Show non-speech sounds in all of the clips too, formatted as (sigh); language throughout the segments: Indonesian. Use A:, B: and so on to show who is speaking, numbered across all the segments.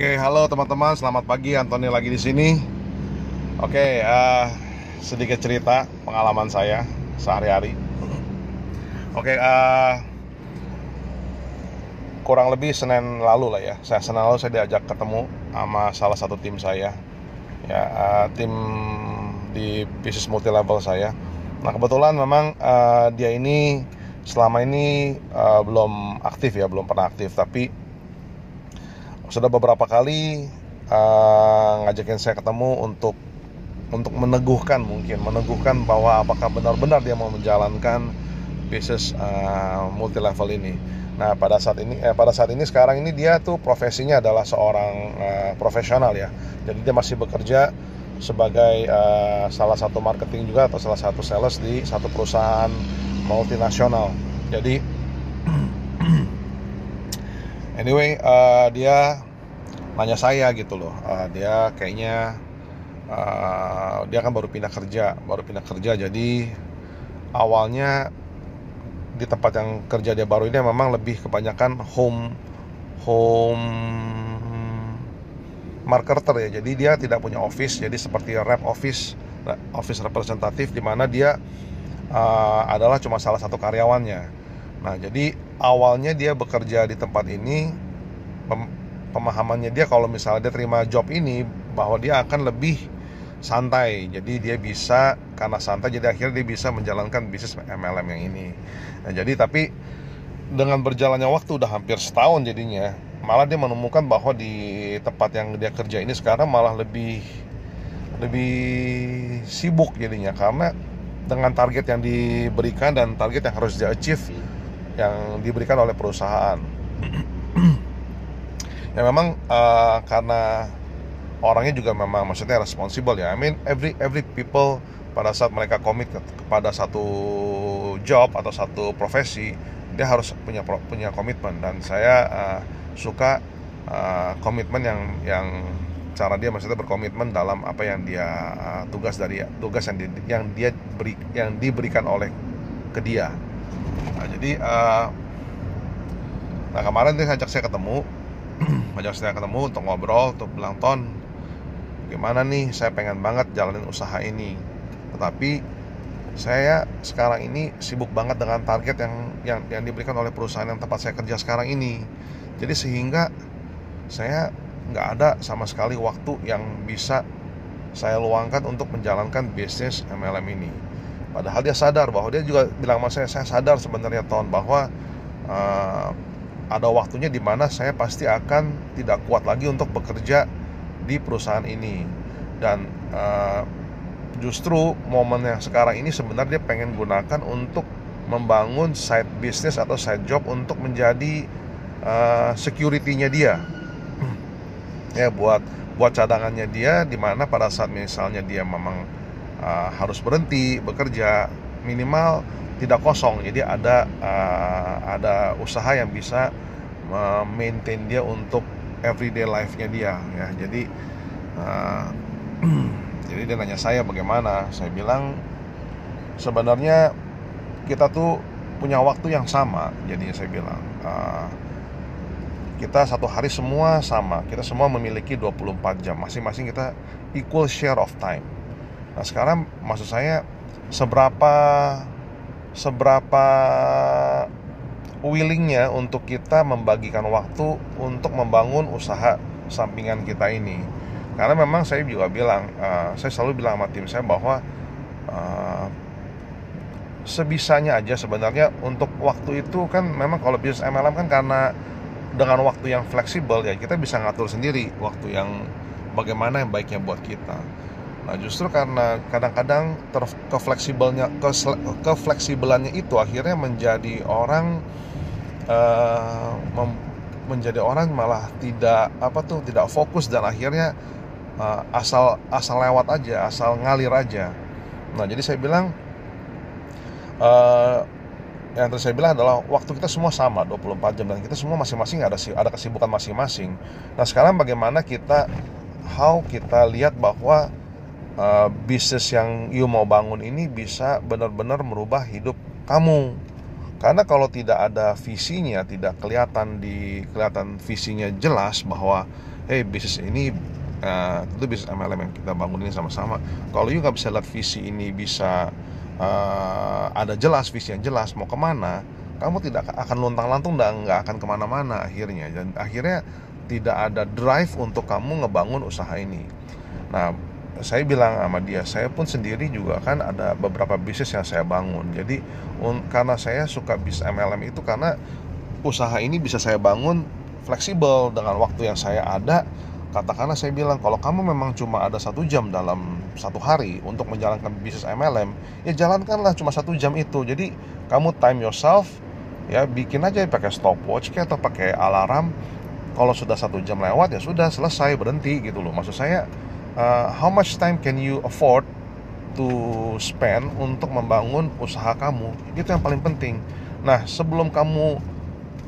A: Oke, halo teman-teman, selamat pagi. Antoni lagi di sini. Oke, uh, sedikit cerita pengalaman saya sehari-hari. Oke, uh, kurang lebih Senin lalu lah ya. Saya Senin lalu saya diajak ketemu sama salah satu tim saya, ya uh, tim di bisnis multi level saya. Nah kebetulan memang uh, dia ini selama ini uh, belum aktif ya, belum pernah aktif, tapi sudah beberapa kali uh, ngajakin saya ketemu untuk untuk meneguhkan mungkin meneguhkan bahwa apakah benar-benar dia mau menjalankan bisnis uh, multi level ini. Nah pada saat ini eh, pada saat ini sekarang ini dia tuh profesinya adalah seorang uh, profesional ya. Jadi dia masih bekerja sebagai uh, salah satu marketing juga atau salah satu sales di satu perusahaan multinasional. Jadi (clears throat) anyway uh, dia nanya saya gitu loh uh, dia kayaknya uh, dia kan baru pindah kerja baru pindah kerja jadi awalnya di tempat yang kerja dia baru ini memang lebih kebanyakan home home marketer ya. Jadi dia tidak punya office jadi seperti rep office office representatif di mana dia uh, adalah cuma salah satu karyawannya. Nah, jadi awalnya dia bekerja di tempat ini pemahamannya dia kalau misalnya dia terima job ini bahwa dia akan lebih santai. Jadi dia bisa karena santai jadi akhirnya dia bisa menjalankan bisnis MLM yang ini. Nah, jadi tapi dengan berjalannya waktu udah hampir setahun jadinya malah dia menemukan bahwa di tempat yang dia kerja ini sekarang malah lebih lebih sibuk jadinya karena dengan target yang diberikan dan target yang harus dia achieve yang diberikan oleh perusahaan. (clears throat) ya memang uh, karena orangnya juga memang maksudnya responsible ya. I mean every every people pada saat mereka komit kepada satu job atau satu profesi dia harus punya punya komitmen dan saya uh, suka uh, komitmen yang yang cara dia maksudnya berkomitmen dalam apa yang dia uh, tugas dari tugas yang di, yang dia beri yang diberikan oleh ke dia. Nah jadi uh, nah kemarin dia ngajak saya ketemu (clears throat) ngajak saya ketemu untuk ngobrol untuk bilang ton gimana nih? Saya pengen banget jalanin usaha ini. Tetapi saya sekarang ini sibuk banget dengan target yang yang yang diberikan oleh perusahaan yang tempat saya kerja sekarang ini. Jadi sehingga saya nggak ada sama sekali waktu yang bisa saya luangkan untuk menjalankan bisnis MLM ini. Padahal dia sadar bahwa dia juga bilang sama saya, saya sadar sebenarnya tahun bahwa uh, ada waktunya di mana saya pasti akan tidak kuat lagi untuk bekerja di perusahaan ini. Dan uh, justru momen yang sekarang ini sebenarnya pengen gunakan untuk membangun side business atau side job untuk menjadi uh, security-nya dia. (clears throat) Ya buat buat cadangannya dia di mana pada saat misalnya dia memang uh, harus berhenti bekerja minimal tidak kosong. Jadi ada uh, ada usaha yang bisa uh, maintain dia untuk everyday life-nya dia ya. Jadi uh, (clears throat) jadi dia nanya saya bagaimana? Saya bilang sebenarnya kita tuh punya waktu yang sama jadi saya bilang. Uh, kita satu hari semua sama. Kita semua memiliki 24 jam. Masing-masing kita equal share of time. Nah sekarang maksud saya seberapa seberapa willingnya untuk kita membagikan waktu untuk membangun usaha sampingan kita ini. Karena memang saya juga bilang uh, saya selalu bilang sama tim saya bahwa uh, sebisanya aja sebenarnya untuk waktu itu kan memang kalau bisnis MLM kan karena dengan waktu yang fleksibel ya kita bisa ngatur sendiri waktu yang bagaimana yang baiknya buat kita Nah justru karena kadang-kadang kefleksibelnya kefleksibelannya itu akhirnya menjadi orang uh, menjadi orang malah tidak apa tuh tidak fokus dan akhirnya uh, asal asal lewat aja asal ngalir aja. Nah jadi saya bilang uh, yang tadi saya bilang adalah waktu kita semua sama 24 jam dan kita semua masing-masing ada ada kesibukan masing-masing. Nah sekarang bagaimana kita how kita lihat bahwa uh, bisnis yang you mau bangun ini bisa benar-benar merubah hidup kamu. Karena kalau tidak ada visinya tidak kelihatan di kelihatan visinya jelas bahwa hey bisnis ini uh, itu bisnis MLM yang kita bangun ini sama-sama. Kalau you nggak bisa lihat visi ini bisa uh, ada jelas visi yang jelas mau ke mana kamu tidak akan lontang-lantung dan nggak akan ke mana-mana akhirnya. Dan akhirnya tidak ada drive untuk kamu ngebangun usaha ini. Nah saya bilang sama dia saya pun sendiri juga kan ada beberapa bisnis yang saya bangun. Jadi un, karena saya suka bisnis MLM itu karena usaha ini bisa saya bangun fleksibel dengan waktu yang saya ada. Katakanlah saya bilang kalau kamu memang cuma ada satu jam dalam satu hari untuk menjalankan bisnis MLM ya jalankanlah cuma satu jam itu. Jadi kamu time yourself ya bikin aja pakai stopwatch kayak atau pakai alarm. Kalau sudah satu jam lewat ya sudah selesai berhenti gitu loh. Maksud saya uh, how much time can you afford to spend untuk membangun usaha kamu? Itu yang paling penting. Nah sebelum kamu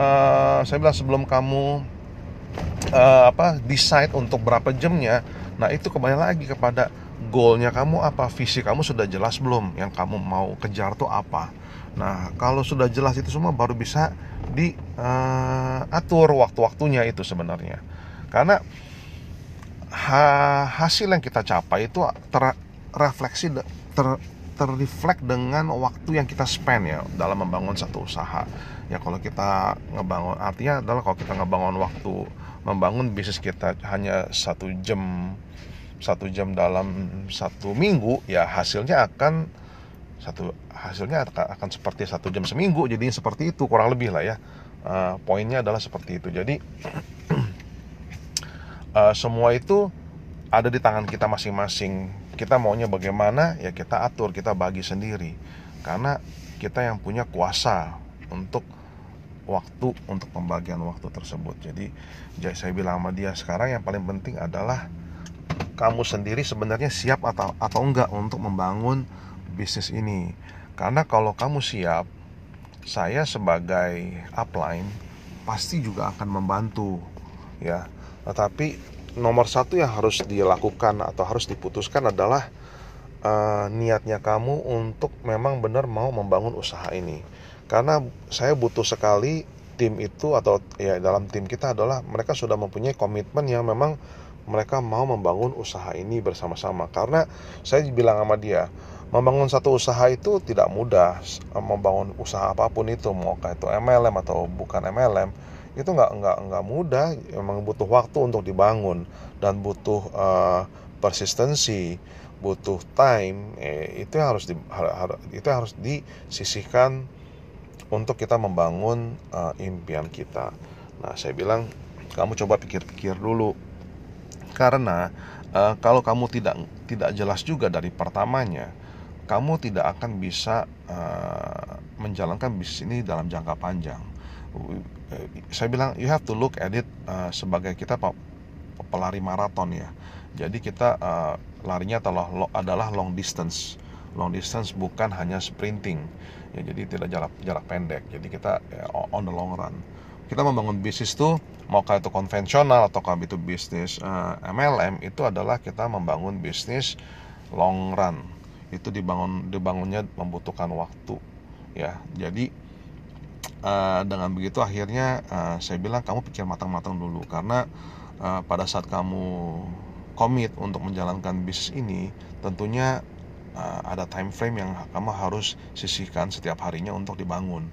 A: uh, saya bilang sebelum kamu uh, apa decide untuk berapa jamnya nah itu kembali lagi kepada goalnya kamu apa visi kamu sudah jelas belum? Yang kamu mau kejar tuh apa? Nah kalau sudah jelas itu semua baru bisa diatur uh, waktu-waktunya itu sebenarnya. Karena ha, hasil yang kita capai itu terrefleksi ter, terreflect dengan waktu yang kita spend ya dalam membangun satu usaha. Ya kalau kita ngebangun artinya adalah kalau kita ngebangun waktu membangun bisnis kita hanya satu jam satu jam dalam satu minggu ya hasilnya akan satu hasilnya akan seperti satu jam seminggu jadi seperti itu kurang lebih lah ya. Uh, poinnya adalah seperti itu. Jadi uh, semua itu ada di tangan kita masing-masing. Kita maunya bagaimana ya kita atur kita bagi sendiri. Karena kita yang punya kuasa untuk waktu untuk pembagian waktu tersebut. Jadi saya bilang sama dia sekarang yang paling penting adalah kamu sendiri sebenarnya siap atau atau enggak untuk membangun bisnis ini. Karena kalau kamu siap saya sebagai upline pasti juga akan membantu ya tetapi nomor satu yang harus dilakukan atau harus diputuskan adalah uh, niatnya kamu untuk memang benar mau membangun usaha ini. Karena saya butuh sekali tim itu atau ya dalam tim kita adalah mereka sudah mempunyai komitmen yang memang mereka mau membangun usaha ini bersama-sama. Karena saya bilang sama dia membangun satu usaha itu tidak mudah membangun usaha apa pun itu mau itu MLM atau bukan MLM itu nggak nggak nggak mudah. Memang butuh waktu untuk dibangun dan butuh uh, persistensi butuh time eh, itu harus di, har, itu harus disisihkan untuk kita membangun uh, impian kita. Nah saya bilang kamu coba pikir-pikir dulu. Karena uh, kalau kamu tidak tidak jelas juga dari pertamanya kamu tidak akan bisa uh, menjalankan bisnis ini dalam jangka panjang saya bilang you have to look at it uh, sebagai kita pelari maraton ya. Jadi kita uh, larinya adalah adalah long distance. Long distance bukan hanya sprinting. Ya, jadi tidak jarak jarak pendek. Jadi kita ya, on the long run. Kita membangun bisnis tuh mau kayak itu konvensional atau kalau itu bisnis uh, MLM itu adalah kita membangun bisnis long run. Itu dibangun dibangunnya membutuhkan waktu ya. Jadi uh, dengan begitu akhirnya uh, saya bilang kamu pikir matang-matang dulu. Karena uh, pada saat kamu komit untuk menjalankan bisnis ini tentunya uh, ada time frame yang kamu harus sisihkan setiap harinya untuk dibangun.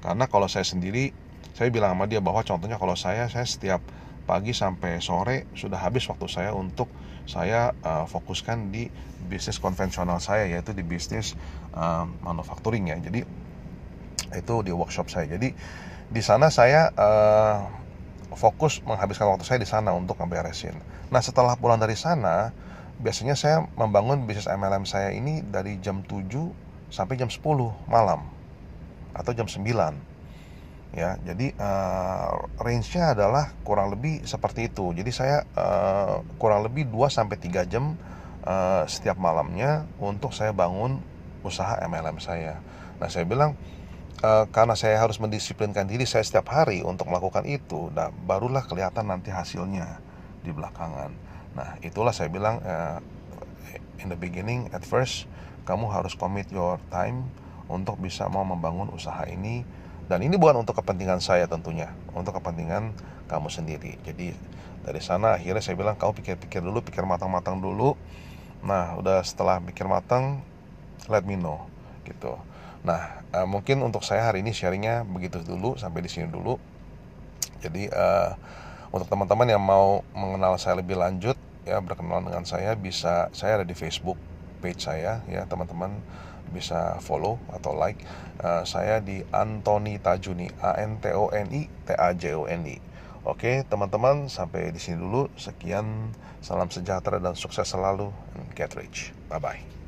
A: Karena kalau saya sendiri saya bilang sama dia bahwa contohnya kalau saya saya setiap pagi sampai sore sudah habis waktu saya untuk saya uh, fokuskan di bisnis konvensional saya yaitu di bisnis uh, manufacturing ya. Jadi itu di workshop saya. Jadi di sana saya uh, fokus menghabiskan waktu saya di sana untuk ngeberesin. Nah setelah pulang dari sana biasanya saya membangun bisnis MLM saya ini dari jam 7 sampai jam 10 malam atau jam 9 ya jadi uh, range-nya adalah kurang lebih seperti itu. Jadi saya uh, kurang lebih 2 sampai 3 jam uh, setiap malamnya untuk saya bangun usaha MLM saya. Nah saya bilang uh, karena saya harus mendisiplinkan diri saya setiap hari untuk melakukan itu, nah barulah kelihatan nanti hasilnya di belakangan. Nah itulah saya bilang uh, in the beginning at first kamu harus commit your time untuk bisa mau membangun usaha ini. Dan ini bukan untuk kepentingan saya tentunya untuk kepentingan kamu sendiri. Jadi dari sana akhirnya saya bilang kau pikir-pikir dulu pikir matang-matang dulu. Nah udah setelah pikir matang let me know gitu nah uh, mungkin untuk saya hari ini sharingnya begitu dulu sampai di sini dulu. Jadi uh, untuk teman-teman yang mau mengenal saya lebih lanjut ya berkenalan dengan saya bisa saya ada di Facebook page saya ya teman-teman bisa follow atau like. Uh, saya di Antoni Tajuni A N T O N I T A J O N I. Oke teman-teman sampai di sini dulu. Sekian salam sejahtera dan sukses selalu. Get rich. Bye bye